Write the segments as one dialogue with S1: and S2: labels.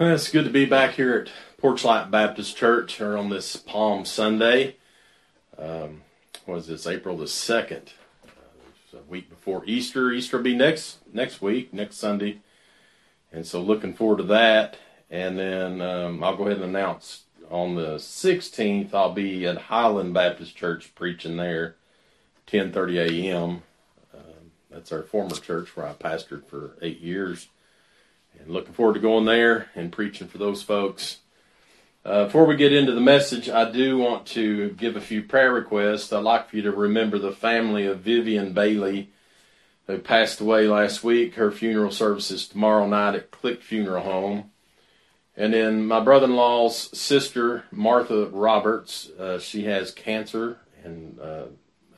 S1: Well, it's good to be back here at Porchlight Baptist Church here on this Palm Sunday. Um, was this April the second? Uh, a week before Easter. Easter will be next next week, next Sunday, and so looking forward to that. And then um, I'll go ahead and announce on the 16th I'll be at Highland Baptist Church preaching there, 10:30 a.m. Um, that's our former church where I pastored for eight years and looking forward to going there and preaching for those folks. Uh, before we get into the message, I do want to give a few prayer requests. I'd like for you to remember the family of Vivian Bailey, who passed away last week. Her funeral service is tomorrow night at Click Funeral Home. And then my brother in law's sister, Martha Roberts, uh, she has cancer, and uh,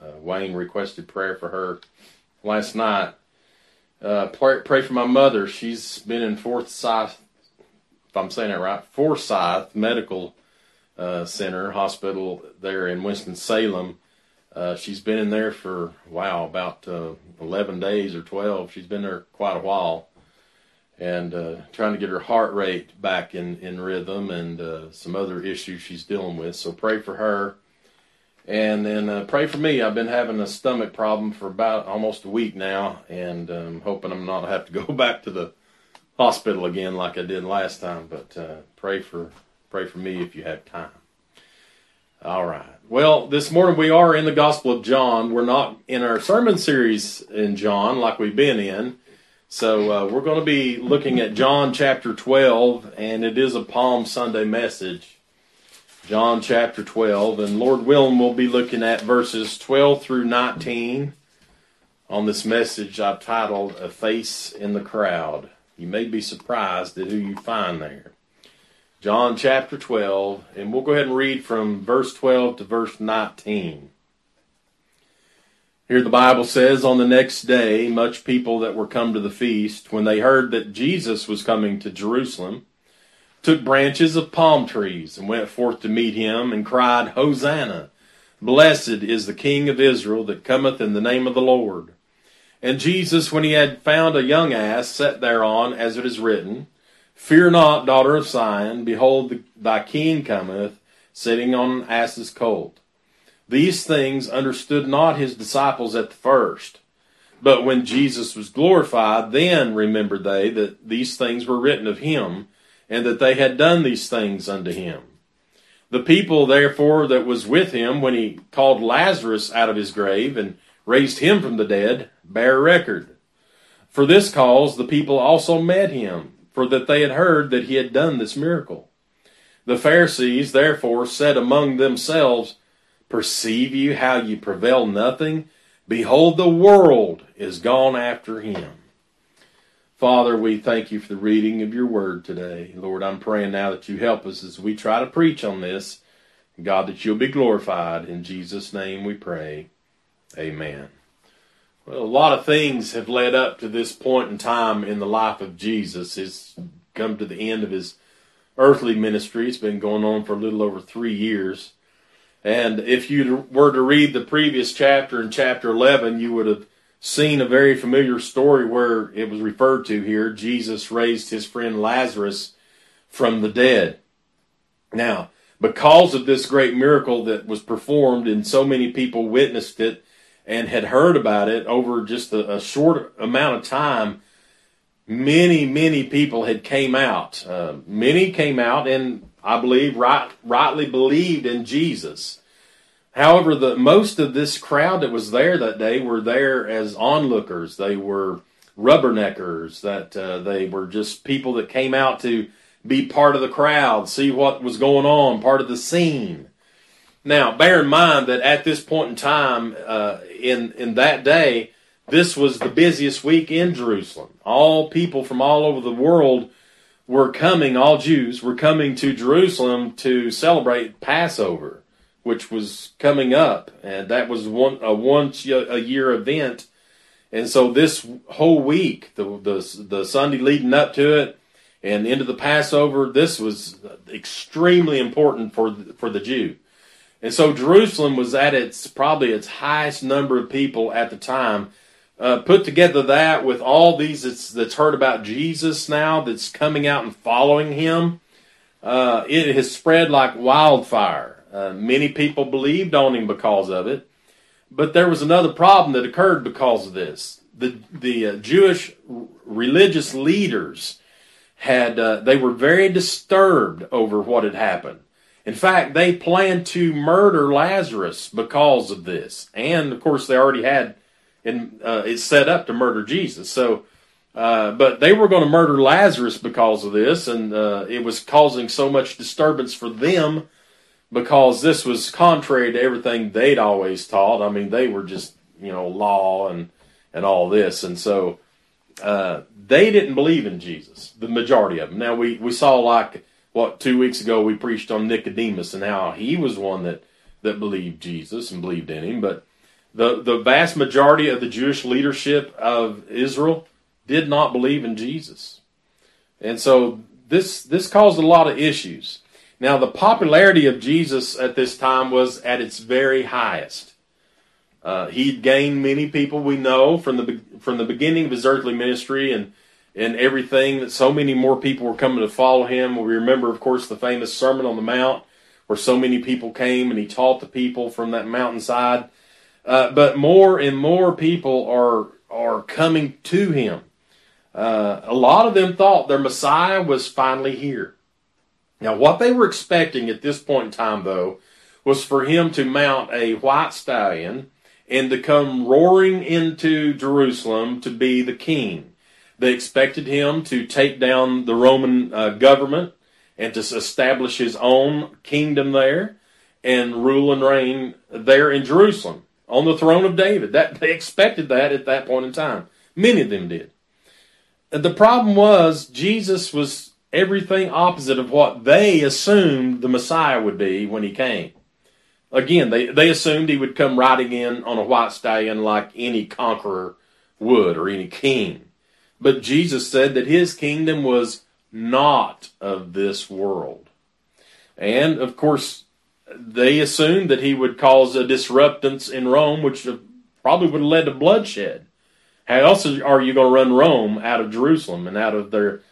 S1: uh, Wayne requested prayer for her last night. Uh, pray, pray, for my mother. She's been in Forsyth, if I'm saying it right, Forsyth Medical uh, Center Hospital there in Winston Salem. Uh, she's been in there for wow about uh, 11 days or 12. She's been there quite a while, and uh, trying to get her heart rate back in in rhythm and some other issues she's dealing with. So pray for her. And then uh, pray for me. I've been having a stomach problem for about almost a week now, and um, hoping I'm not have to go back to the hospital again like I did last time. But uh, pray for pray for me if you have time. All right. Well, this morning we are in the Gospel of John. We're not in our sermon series in John like we've been in. So uh, we're going to be looking at John chapter 12, and it is a Palm Sunday message. John chapter 12, and Lord willing, we'll be looking at verses 12 through 19 on this message I've titled A Face in the Crowd. You may be surprised at who you find there. John chapter 12, and we'll go ahead and read from verse 12 to verse 19. Here the Bible says, On the next day, much people that were come to the feast, when they heard that Jesus was coming to Jerusalem, took branches of palm trees and went forth to meet him and cried, Hosanna! Blessed is the King of Israel that cometh in the name of the Lord. And Jesus, when he had found a young ass, sat thereon, as it is written, Fear not, daughter of Zion, behold, thy king cometh, sitting on an ass's colt. These things understood not his disciples at the first. But when Jesus was glorified, then remembered they that these things were written of him, and that they had done these things unto him. The people, therefore, that was with him when he called Lazarus out of his grave and raised him from the dead, bear record. For this cause the people also met him, for that they had heard that he had done this miracle. The Pharisees, therefore, said among themselves, Perceive you how you prevail nothing? Behold, the world is gone after him. Father, we thank you for the reading of your word today. Lord, I'm praying now that you help us as we try to preach on this. God, that you'll be glorified. In Jesus' name we pray. Amen. Well, a lot of things have led up to this point in time in the life of Jesus. He's come to the end of his earthly ministry. It's been going on for a little over three years. And if you were to read the previous chapter in chapter 11, you would have seen a very familiar story where it was referred to here. Jesus raised his friend Lazarus from the dead. Now, because of this great miracle that was performed and so many people witnessed it and had heard about it over just a, a short amount of time, many, many people had came out. Uh, many came out and I believe right, rightly believed in Jesus. However, the most of this crowd that was there that day were there as onlookers. They were rubberneckers. That uh, they were just people that came out to be part of the crowd, see what was going on, part of the scene. Now, bear in mind that at this point in time, uh, in in that day, this was the busiest week in Jerusalem. All people from all over the world were coming. All Jews were coming to Jerusalem to celebrate Passover which was coming up, and that was one a once a year event. And so this whole week, the, the the Sunday leading up to it, and into the Passover, this was extremely important for the, for the Jew. And so Jerusalem was at its probably its highest number of people at the time. uh, put together that with all these that's, that's heard about Jesus now, that's coming out and following him, uh, it has spread like wildfire. Uh, many people believed on him because of it, but there was another problem that occurred because of this. The the uh, Jewish religious leaders had uh, they were very disturbed over what had happened. In fact, they planned to murder Lazarus because of this, and of course, they already had and uh, it's set up to murder Jesus. So, uh, but they were going to murder Lazarus because of this, and uh, it was causing so much disturbance for them because this was contrary to everything they'd always taught. I mean, they were just you know law and and all this, and so uh, they didn't believe in Jesus. The majority of them. Now we we saw like what two weeks ago we preached on Nicodemus and how he was one that that believed Jesus and believed in him, but the the vast majority of the Jewish leadership of Israel did not believe in Jesus, and so this this caused a lot of issues. Now the popularity of Jesus at this time was at its very highest. Uh, he'd gained many people we know from the from the beginning of his earthly ministry and and everything that so many more people were coming to follow him. We remember, of course, the famous Sermon on the Mount, where so many people came and he taught the people from that mountainside. Uh, but more and more people are are coming to him. Uh, a lot of them thought their Messiah was finally here. Now, what they were expecting at this point in time, though, was for him to mount a white stallion and to come roaring into Jerusalem to be the king. They expected him to take down the Roman uh, government and to establish his own kingdom there and rule and reign there in Jerusalem on the throne of David. That they expected that at that point in time. Many of them did. The problem was Jesus was everything opposite of what they assumed the Messiah would be when he came. Again, they, they assumed he would come riding in on a white stallion like any conqueror would or any king. But Jesus said that his kingdom was not of this world. And of course, they assumed that he would cause a disruptance in Rome, which probably would have led to bloodshed. How else are you going to run Rome out of Jerusalem and out of their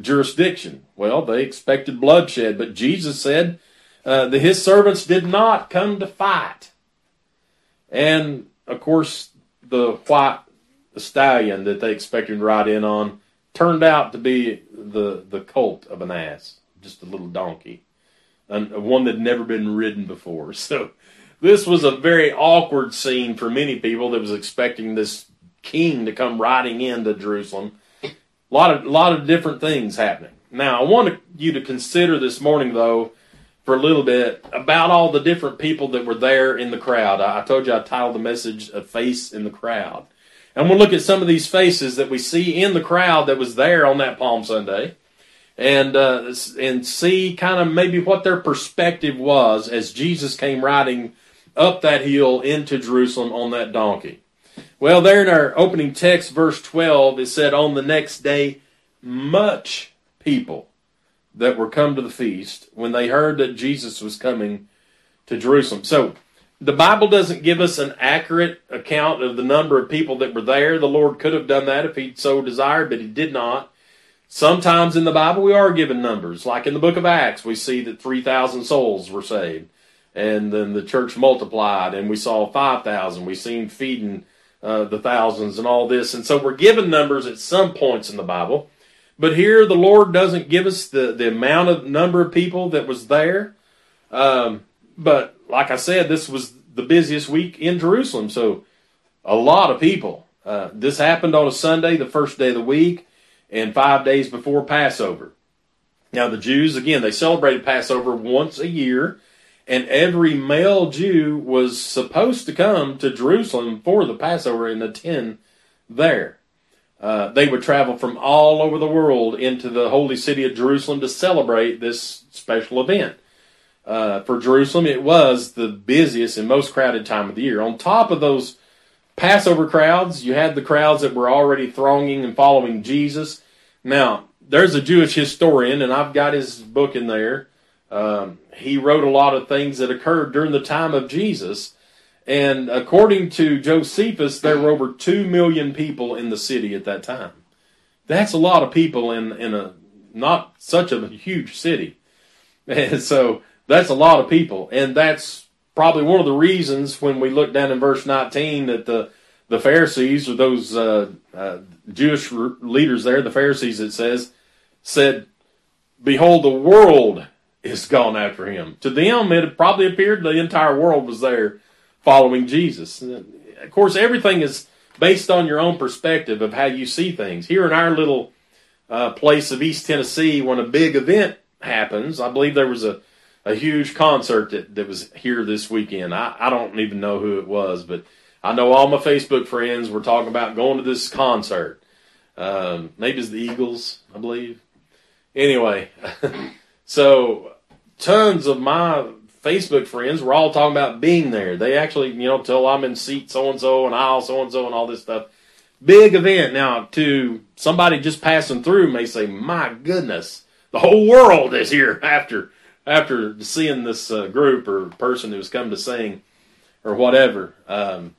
S1: jurisdiction? Well, they expected bloodshed, but Jesus said uh, that his servants did not come to fight. And of course, the white stallion that they expected to ride in on turned out to be the the colt of an ass, just a little donkey one that had never been ridden before. So this was a very awkward scene for many people that was expecting this king to come riding into Jerusalem. A lot of lot of different things happening. Now I want you to consider this morning though for a little bit about all the different people that were there in the crowd. I, I told you I titled the message "A Face in the Crowd." And we'll look at some of these faces that we see in the crowd that was there on that Palm Sunday and uh, and see kind of maybe what their perspective was as Jesus came riding up that hill into Jerusalem on that donkey. Well, there in our opening text, verse 12, it said, On the next day, much people that were come to the feast when they heard that Jesus was coming to Jerusalem. So, the Bible doesn't give us an accurate account of the number of people that were there. The Lord could have done that if He so desired, but He did not. Sometimes in the Bible we are given numbers, like in the book of Acts, we see that 3,000 souls were saved. And then the church multiplied, and we saw 5,000. We seen feeding uh, the thousands and all this. And so we're given numbers at some points in the Bible. But here the Lord doesn't give us the, the amount of number of people that was there. Um, but like I said, this was the busiest week in Jerusalem. So a lot of people. Uh, this happened on a Sunday, the first day of the week and five days before Passover. Now, the Jews, again, they celebrated Passover once a year, and every male Jew was supposed to come to Jerusalem for the Passover and attend there. Uh, they would travel from all over the world into the holy city of Jerusalem to celebrate this special event. Uh, for Jerusalem, it was the busiest and most crowded time of the year. On top of those Passover crowds, you had the crowds that were already thronging and following Jesus. Now, there's a Jewish historian, and I've got his book in there. Um, he wrote a lot of things that occurred during the time of Jesus. And according to Josephus, there were over 2 million people in the city at that time. That's a lot of people in, in a not such a huge city. And so that's a lot of people. And that's probably one of the reasons when we look down in verse 19 that the, the Pharisees or those uh, uh, Jewish leaders there, the Pharisees, it says, said, Behold, the world is gone after him. To them, it probably appeared the entire world was there following Jesus. Of course, everything is based on your own perspective of how you see things. Here in our little uh, place of East Tennessee, when a big event happens, I believe there was a, a huge concert that, that was here this weekend. I, I don't even know who it was, but I know all my Facebook friends were talking about going to this concert. Um, maybe it's the Eagles, I believe. Anyway, so tons of my Facebook friends were all talking about being there. They actually, you know, tell I'm in seat so and so and aisle so and so and all this stuff. Big event. Now, to somebody just passing through may say, "My goodness, the whole world is here after after seeing this uh, group or person who's come to sing or whatever." Um,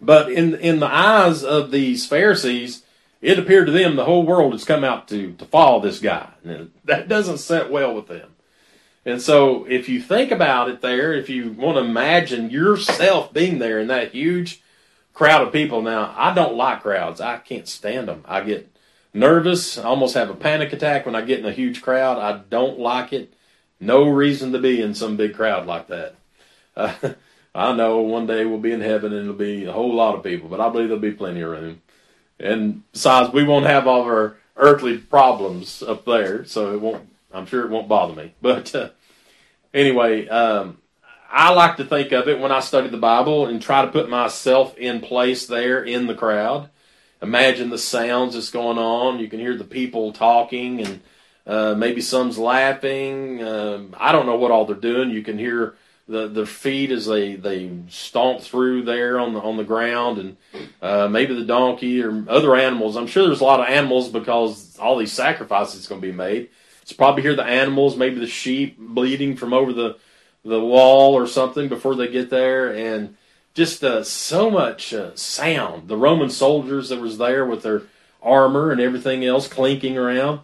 S1: but in in the eyes of these Pharisees, it appeared to them the whole world has come out to to follow this guy. And that doesn't set well with them. And so, if you think about it there, if you want to imagine yourself being there in that huge crowd of people, now, I don't like crowds. I can't stand them. I get nervous. I almost have a panic attack when I get in a huge crowd. I don't like it. No reason to be in some big crowd like that. Uh, I know one day we'll be in heaven and it'll be a whole lot of people, but I believe there'll be plenty of room. And besides, we won't have all of our earthly problems up there, so it won't. I'm sure it won't bother me. But uh, anyway, um, I like to think of it when I study the Bible and try to put myself in place there in the crowd. Imagine the sounds that's going on. You can hear the people talking and uh, maybe some's laughing. Um, I don't know what all they're doing. You can hear the the feet as they they stomp through there on the on the ground, and uh, maybe the donkey or other animals. I'm sure there's a lot of animals because all these sacrifices going to be made. It's probably hear the animals, maybe the sheep bleeding from over the the wall or something before they get there, and just uh, so much uh, sound. The Roman soldiers that was there with their armor and everything else clinking around,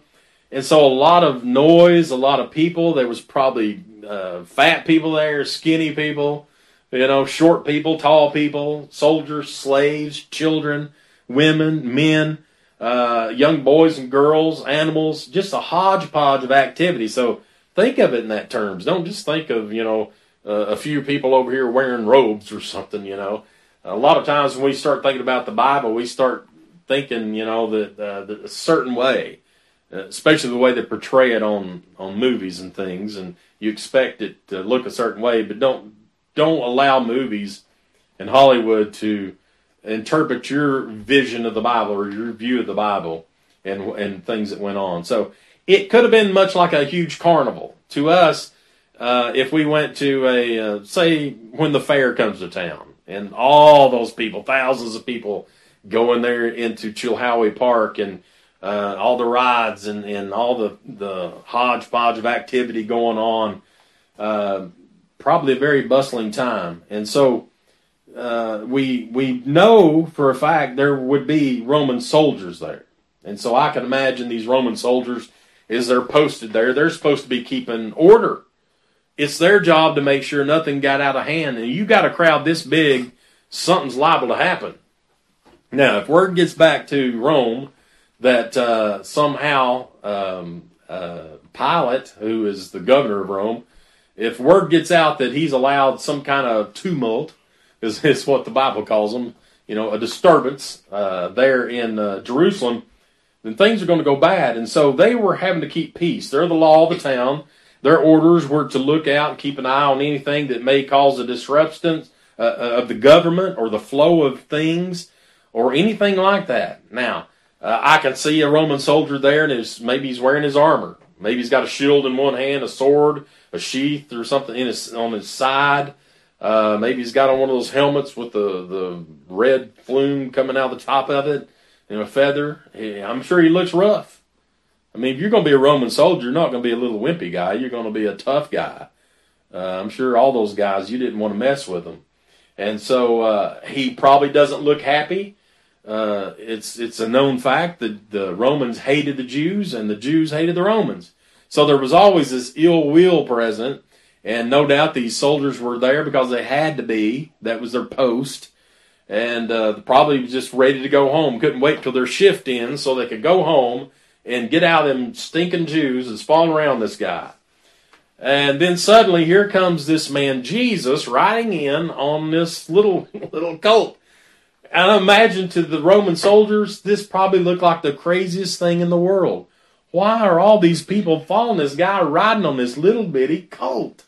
S1: and so a lot of noise, a lot of people. There was probably uh, fat people there, skinny people, you know, short people, tall people, soldiers, slaves, children, women, men uh, young boys and girls, animals, just a hodgepodge of activity. So think of it in that terms. Don't just think of, you know, uh, a few people over here wearing robes or something, you know. A lot of times when we start thinking about the Bible, we start thinking, you know, that, uh, that a certain way, especially the way they portray it on, on movies and things, and you expect it to look a certain way, but don't don't allow movies in Hollywood to interpret your vision of the Bible or your view of the Bible and and things that went on. So it could have been much like a huge carnival to us. Uh, if we went to a uh, say when the fair comes to town and all those people, thousands of people, going there into Chilhowie Park and uh, all the rides and, and all the the hodgepodge of activity going on, uh, probably a very bustling time. And so uh, we we know for a fact there would be Roman soldiers there, and so I can imagine these Roman soldiers as they're posted there, they're supposed to be keeping order. It's their job to make sure nothing got out of hand, and you got a crowd this big, something's liable to happen. Now, if word gets back to Rome that uh, somehow um, uh, Pilate, who is the governor of Rome, if word gets out that he's allowed some kind of tumult is, is what the Bible calls them, you know, a disturbance uh, there in uh, Jerusalem, then things are going to go bad. And so they were having to keep peace. They're the law of the town. Their orders were to look out and keep an eye on anything that may cause a disruption uh, uh, of the government or the flow of things or anything like that. Now, uh, I can see a Roman soldier there, and his, maybe he's wearing his armor. Maybe he's got a shield in one hand, a sword, a sheath, or something in his, on his side. Uh, maybe he's got on one of those helmets with the, the red flume coming out the top of it and a feather. I'm sure he looks rough. I mean, if you're going to be a Roman soldier, you're not going to be a little wimpy guy. You're going to be a tough guy. Uh, I'm sure all those guys, you didn't want to mess with them. And so uh, he probably doesn't look happy. Uh, it's it's a known fact that the Romans hated the Jews and the Jews hated the Romans. So there was always this ill will present, and no doubt these soldiers were there because they had to be. That was their post, and uh, probably just ready to go home. Couldn't wait till their shift ends so they could go home and get out of them stinking Jews and spawn around this guy. And then suddenly here comes this man Jesus riding in on this little little colt. And I imagine to the Roman soldiers, this probably looked like the craziest thing in the world. Why are all these people following this guy riding on this little bitty colt?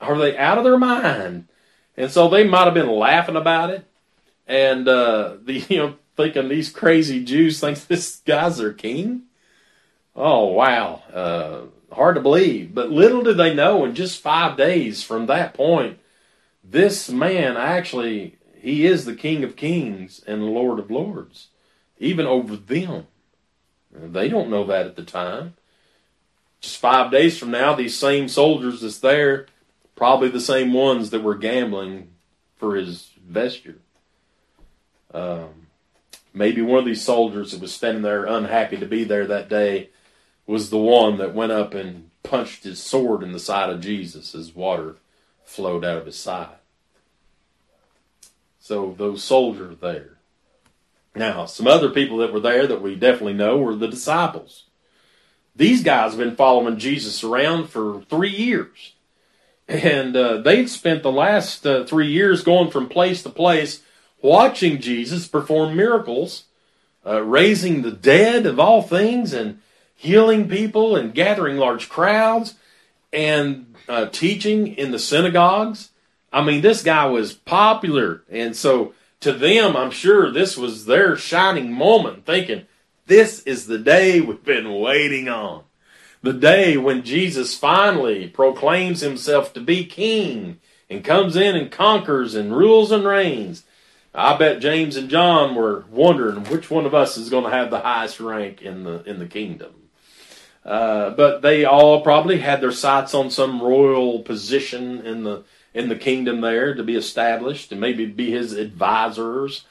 S1: Are they out of their mind? And so they might have been laughing about it, and uh, the you know thinking these crazy Jews think this guy's their king. Oh wow, uh, hard to believe. But little did they know, in just five days from that point, this man actually he is the King of Kings and the Lord of Lords, even over them. They don't know that at the time. Just five days from now, these same soldiers that's there, probably the same ones that were gambling for his vesture. Um, maybe one of these soldiers that was standing there unhappy to be there that day was the one that went up and punched his sword in the side of Jesus as water flowed out of his side. So those soldiers there. Now, some other people that were there that we definitely know were the disciples. These guys have been following Jesus around for three years. And uh, they'd spent the last uh, three years going from place to place, watching Jesus perform miracles, uh, raising the dead of all things, and healing people, and gathering large crowds, and uh, teaching in the synagogues. I mean, this guy was popular. And so to them, I'm sure this was their shining moment, thinking, this is the day we've been waiting on. The day when Jesus finally proclaims himself to be king and comes in and conquers and rules and reigns. I bet James and John were wondering which one of us is going to have the highest rank in the in the kingdom. Uh, but they all probably had their sights on some royal position in the in the kingdom there to be established and maybe be his advisors.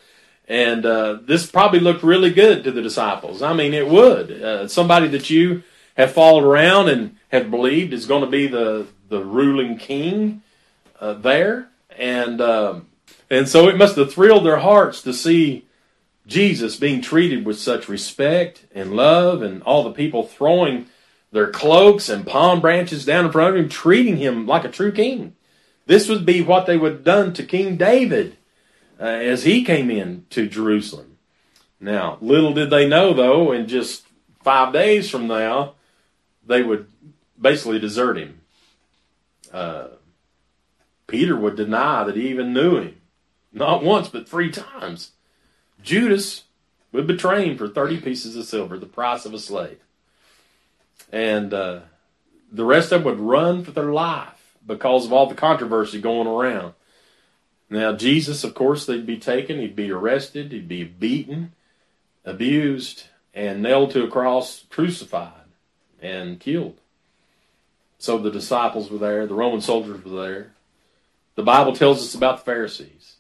S1: And uh, this probably looked really good to the disciples. I mean, it would. Uh, somebody that you have followed around and have believed is going to be the, the ruling king uh, there. And, um, and so it must have thrilled their hearts to see Jesus being treated with such respect and love, and all the people throwing their cloaks and palm branches down in front of him, treating him like a true king. This would be what they would have done to King David uh, as he came in to Jerusalem. Now, little did they know, though, in just five days from now, they would basically desert him. Uh, Peter would deny that he even knew him. Not once, but three times. Judas would betray him for 30 pieces of silver, the price of a slave. And uh, the rest of them would run for their life because of all the controversy going around. Now, Jesus, of course, they'd be taken, he'd be arrested, he'd be beaten, abused, and nailed to a cross, crucified, and killed. So the disciples were there, the Roman soldiers were there. The Bible tells us about the Pharisees.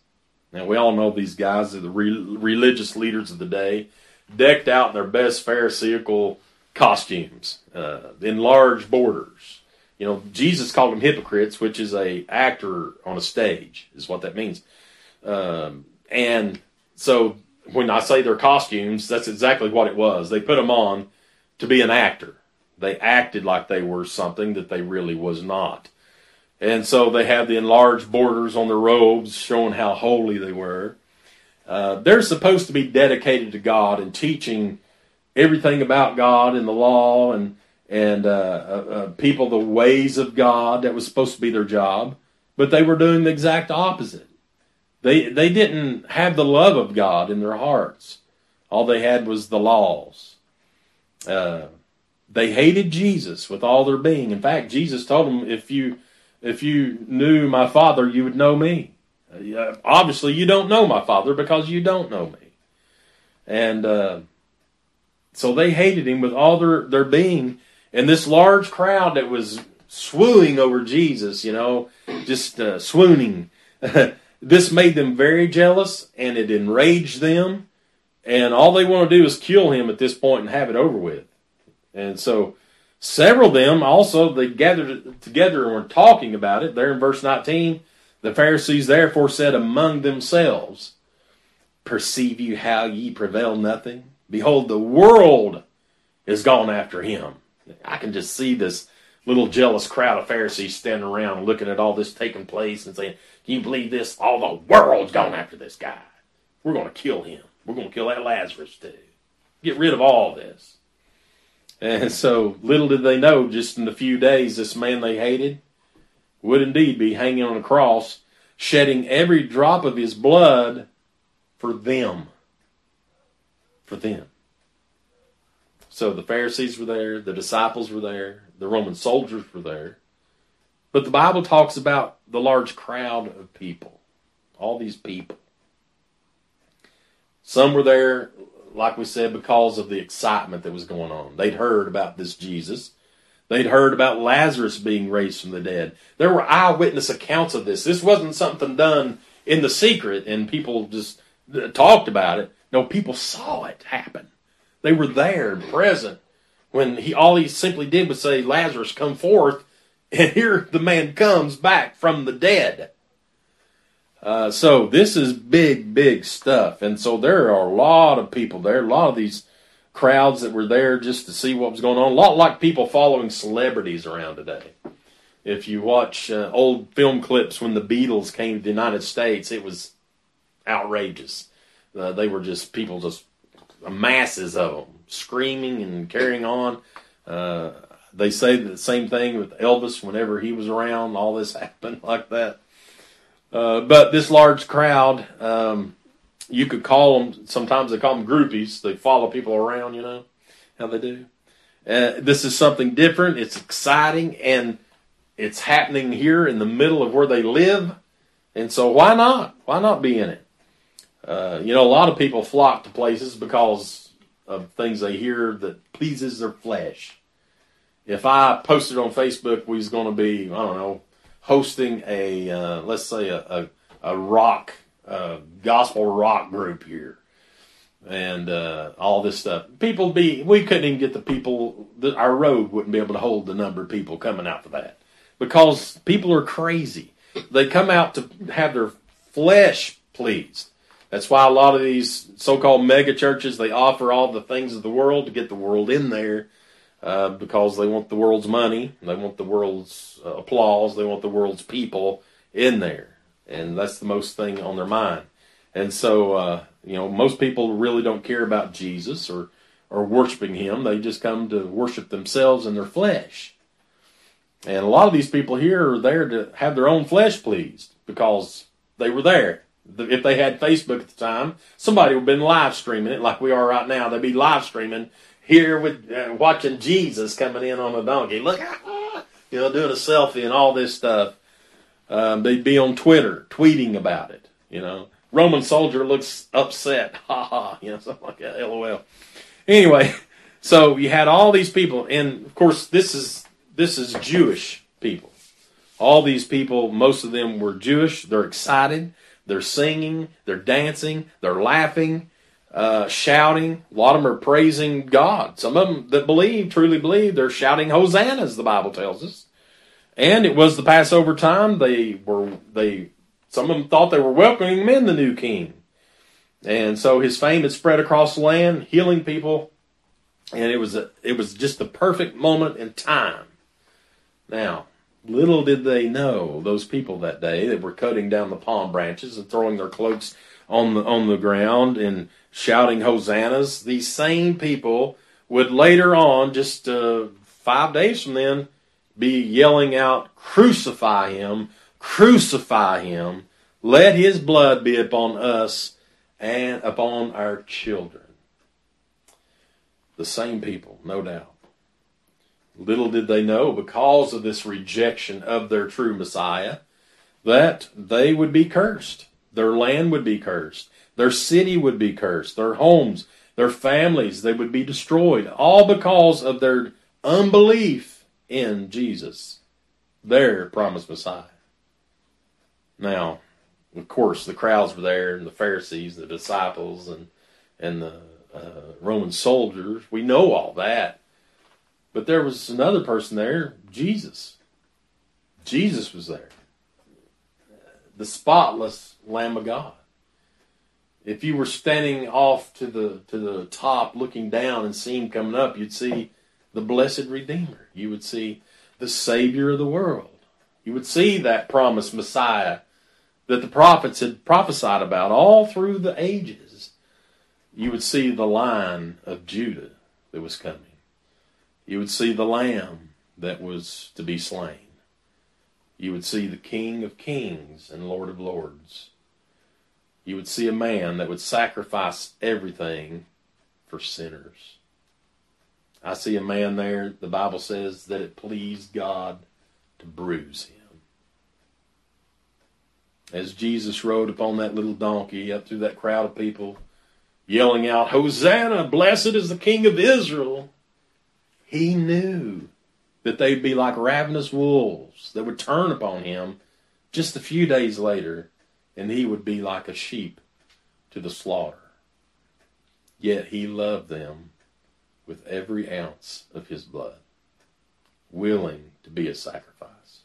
S1: Now, we all know these guys are the re- religious leaders of the day, decked out in their best Pharisaical costumes, uh, in large borders you know, Jesus called them hypocrites, which is a actor on a stage, is what that means. Um, and so when I say their costumes, that's exactly what it was. They put them on to be an actor. They acted like they were something that they really was not. And so they have the enlarged borders on their robes showing how holy they were. Uh, they're supposed to be dedicated to God and teaching everything about God and the law and and uh, uh, uh, people the ways of God. That was supposed to be their job, but they were doing the exact opposite. They they didn't have the love of God in their hearts. All they had was the laws. Uh, they hated Jesus with all their being. In fact, Jesus told them, "If you if you knew my Father, you would know me." Uh, obviously, you don't know my Father because you don't know me. And uh, so they hated him with all their, their being and this large crowd that was swooning over Jesus, you know, just uh, swooning, this made them very jealous and it enraged them. And all they want to do is kill him at this point and have it over with. And so several of them also, they gathered together and were talking about it. There in verse 19, the Pharisees therefore said among themselves, Perceive you how ye prevail nothing? Behold, the world is gone after him. I can just see this little jealous crowd of Pharisees standing around looking at all this taking place and saying, Can you believe this? All the world's gone after this guy. We're going to kill him. We're going to kill that Lazarus too. Get rid of all this. And so little did they know, just in a few days, this man they hated would indeed be hanging on a cross, shedding every drop of his blood for them. For them. So the Pharisees were there, the disciples were there, the Roman soldiers were there. But the Bible talks about the large crowd of people, all these people. Some were there, like we said, because of the excitement that was going on. They'd heard about this Jesus. They'd heard about Lazarus being raised from the dead. There were eyewitness accounts of this. This wasn't something done in the secret and people just talked about it. No, people saw it happen. They were there present when he all he simply did was say, Lazarus, come forth, and here the man comes back from the dead. Uh, so this is big, big stuff. And so there are a lot of people there, a lot of these crowds that were there just to see what was going on. A lot like people following celebrities around today. If you watch uh, old film clips when the Beatles came to the United States, it was outrageous. Uh, they were just people, just masses of them screaming and carrying on. Uh, they say the same thing with Elvis whenever he was around. All this happened like that. Uh, but this large crowd, um, you could call them. Sometimes they call them groupies. They follow people around. You know how they do. Uh, this is something different. It's exciting, and it's happening here in the middle of where they live. And so, why not? Why not be in it? Uh, you know, a lot of people flock to places because of things they hear that pleases their flesh. If I posted on Facebook, we was going to be, I don't know, hosting a, uh, let's say a, a, a rock, uh, gospel rock group here and uh, all this stuff. People be we couldn't even get the people. The, our road wouldn't be able to hold the number of people coming out for that because people are crazy. They come out to have their flesh pleased. That's why a lot of these so-called mega churches they offer all the things of the world to get the world in there uh, because they want the world's money, they want the world's uh, applause, they want the world's people in there, and that's the most thing on their mind. And so, uh, you know, most people really don't care about Jesus or or worshiping Him. They just come to worship themselves and their flesh. And a lot of these people here are there to have their own flesh pleased because they were there if they had Facebook at the time, somebody would have been live streaming it like we are right now. They'd be live streaming here with uh, watching Jesus coming in on a donkey. Look, you know, doing a selfie and all this stuff. Um, they'd be on Twitter tweeting about it. You know, Roman soldier looks upset. Ha ha. You know, something like that. LOL. Anyway, so you had all these people, and of course, this is this is Jewish people. All these people, most of them were Jewish. They're excited. They're singing, they're dancing, they're laughing, uh, shouting. A lot of them are praising God. Some of them that believe, truly believe, they're shouting hosannas. The Bible tells us. And it was the Passover time. They were they. Some of them thought they were welcoming in the new king, and so his fame had spread across the land, healing people, and it was a, it was just the perfect moment in time. Now, Little did they know those people that day that were cutting down the palm branches and throwing their cloaks on the on the ground and shouting hosannas. These same people would later on, just uh, five days from then, be yelling out, "Crucify him! Crucify him! Let his blood be upon us and upon our children." The same people, no doubt. Little did they know, because of this rejection of their true Messiah, that they would be cursed. Their land would be cursed. Their city would be cursed. Their homes, their families, they would be destroyed. All because of their unbelief in Jesus, their promised Messiah. Now, Of course, the crowds were there, and the Pharisees, the disciples, and and the uh, Roman soldiers. We know all that. But there was another person there, Jesus. Jesus was there. The spotless Lamb of God. If you were standing off to the to the top looking down and see him coming up, you'd see the blessed Redeemer. You would see the Savior of the world. You would see that promised Messiah that the prophets had prophesied about all through the ages. You would see the Lion of Judah that was coming. You would see the Lamb that was to be slain. You would see the King of Kings and Lord of Lords. You would see a man that would sacrifice everything for sinners. I see a man there, the Bible says that it pleased God to bruise him. As Jesus rode upon that little donkey up through that crowd of people, yelling out, Hosanna, blessed is the King of Israel, he knew that they'd be like ravenous wolves that would turn upon him just a few days later, and he would be like a sheep to the slaughter. Yet he loved them with every ounce of his blood, willing to be a sacrifice.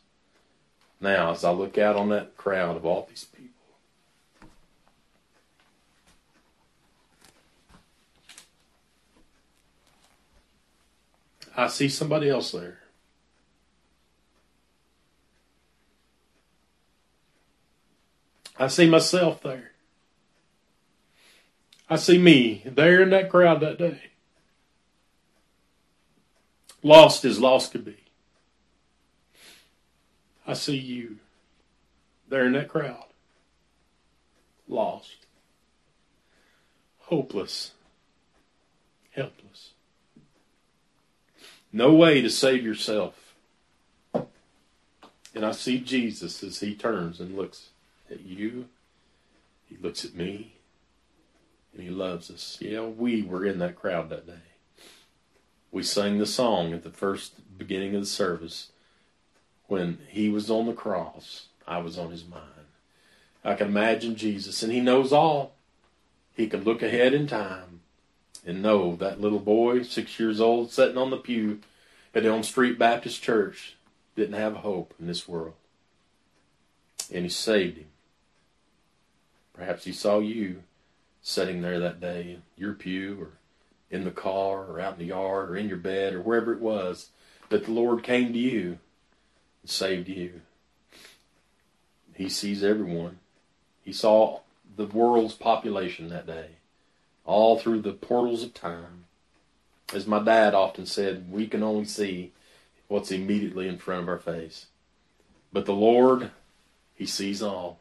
S1: Now, as I look out on that crowd of all these people, I see somebody else there. I see myself there. I see me there in that crowd that day. Lost as lost could be. I see you there in that crowd. Lost. Hopeless. No way to save yourself. And I see Jesus as he turns and looks at you. He looks at me. And he loves us. Yeah, we were in that crowd that day. We sang the song at the first beginning of the service when he was on the cross, I was on his mind. I can imagine Jesus, and he knows all. He can look ahead in time and know, that little boy, six years old, sitting on the pew at Elm Street Baptist Church, didn't have hope in this world. And he saved him. Perhaps he saw you sitting there that day in your pew or in the car or out in the yard or in your bed or wherever it was that the Lord came to you and saved you. He sees everyone. He saw the world's population that day, all through the portals of time. As my dad often said, we can only see what's immediately in front of our face. But the Lord, He sees all.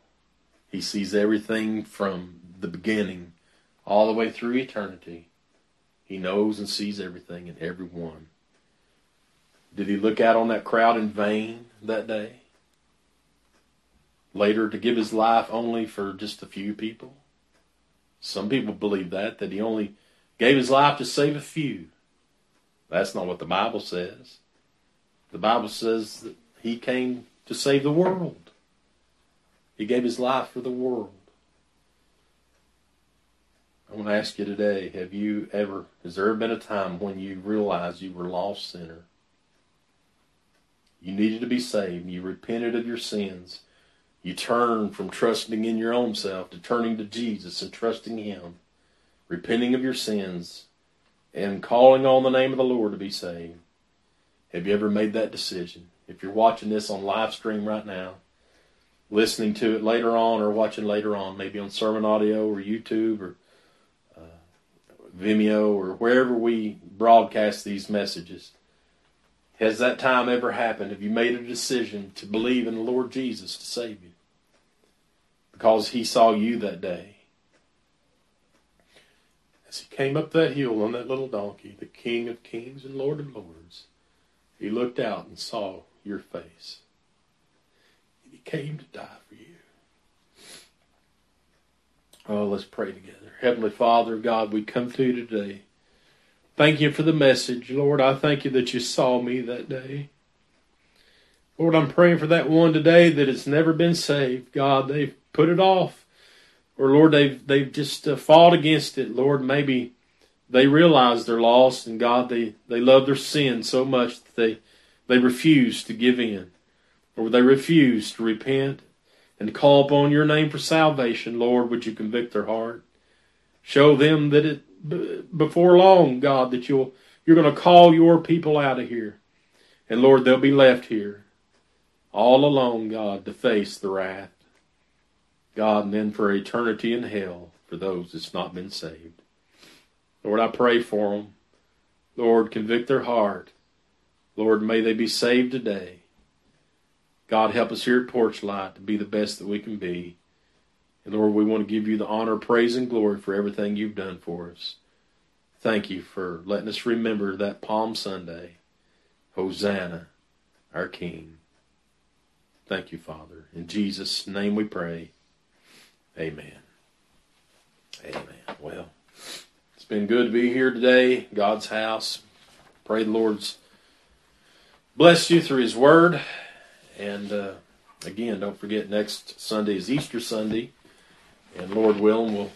S1: He sees everything from the beginning all the way through eternity. He knows and sees everything and everyone. Did he look out on that crowd in vain that day? Later, to give his life only for just a few people? Some people believe that, that he only gave his life to save a few. That's not what the Bible says. The Bible says that he came to save the world. He gave his life for the world. I want to ask you today, have you ever, has there ever been a time when you realized you were a lost sinner? You needed to be saved. You repented of your sins. You turn from trusting in your own self to turning to Jesus and trusting Him, repenting of your sins, and calling on the name of the Lord to be saved. Have you ever made that decision? If you're watching this on live stream right now, listening to it later on or watching later on, maybe on sermon audio or YouTube or uh, Vimeo or wherever we broadcast these messages, has that time ever happened? Have you made a decision to believe in the Lord Jesus to save you? Because he saw you that day. As he came up that hill on that little donkey, the King of kings and Lord of lords, he looked out and saw your face. And he came to die for you. Oh, let's pray together. Heavenly Father, God, we come to you today. Thank you for the message. Lord, I thank you that you saw me that day. Lord, I'm praying for that one today that has never been saved. God, they've put it off, or Lord, they've they've just uh, fought against it. Lord, maybe they realize they're lost, and God, they they love their sin so much that they they refuse to give in, or they refuse to repent and call upon Your name for salvation. Lord, would You convict their heart? Show them that it before long, God, that you'll you're going to call Your people out of here, and Lord, they'll be left here all alone, God, to face the wrath. God, and then for eternity in hell for those that's not been saved. Lord, I pray for them. Lord, convict their heart. Lord, may they be saved today. God, help us here at Porchlight to be the best that we can be. And Lord, we want to give you the honor, praise, and glory for everything you've done for us. Thank you for letting us remember that Palm Sunday. Hosanna, our King. Thank you, Father. In Jesus' name we pray. Amen. Amen. Well, it's been good to be here today, God's house. Pray the Lord's blessed you through His Word. And uh, again, don't forget next Sunday is Easter Sunday. And Lord willing, we'll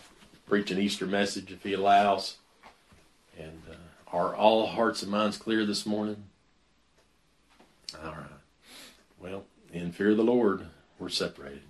S1: preach an Easter message if He allows. And uh, are all hearts and minds clear this morning? All right. Well, in fear of the Lord, we're separated.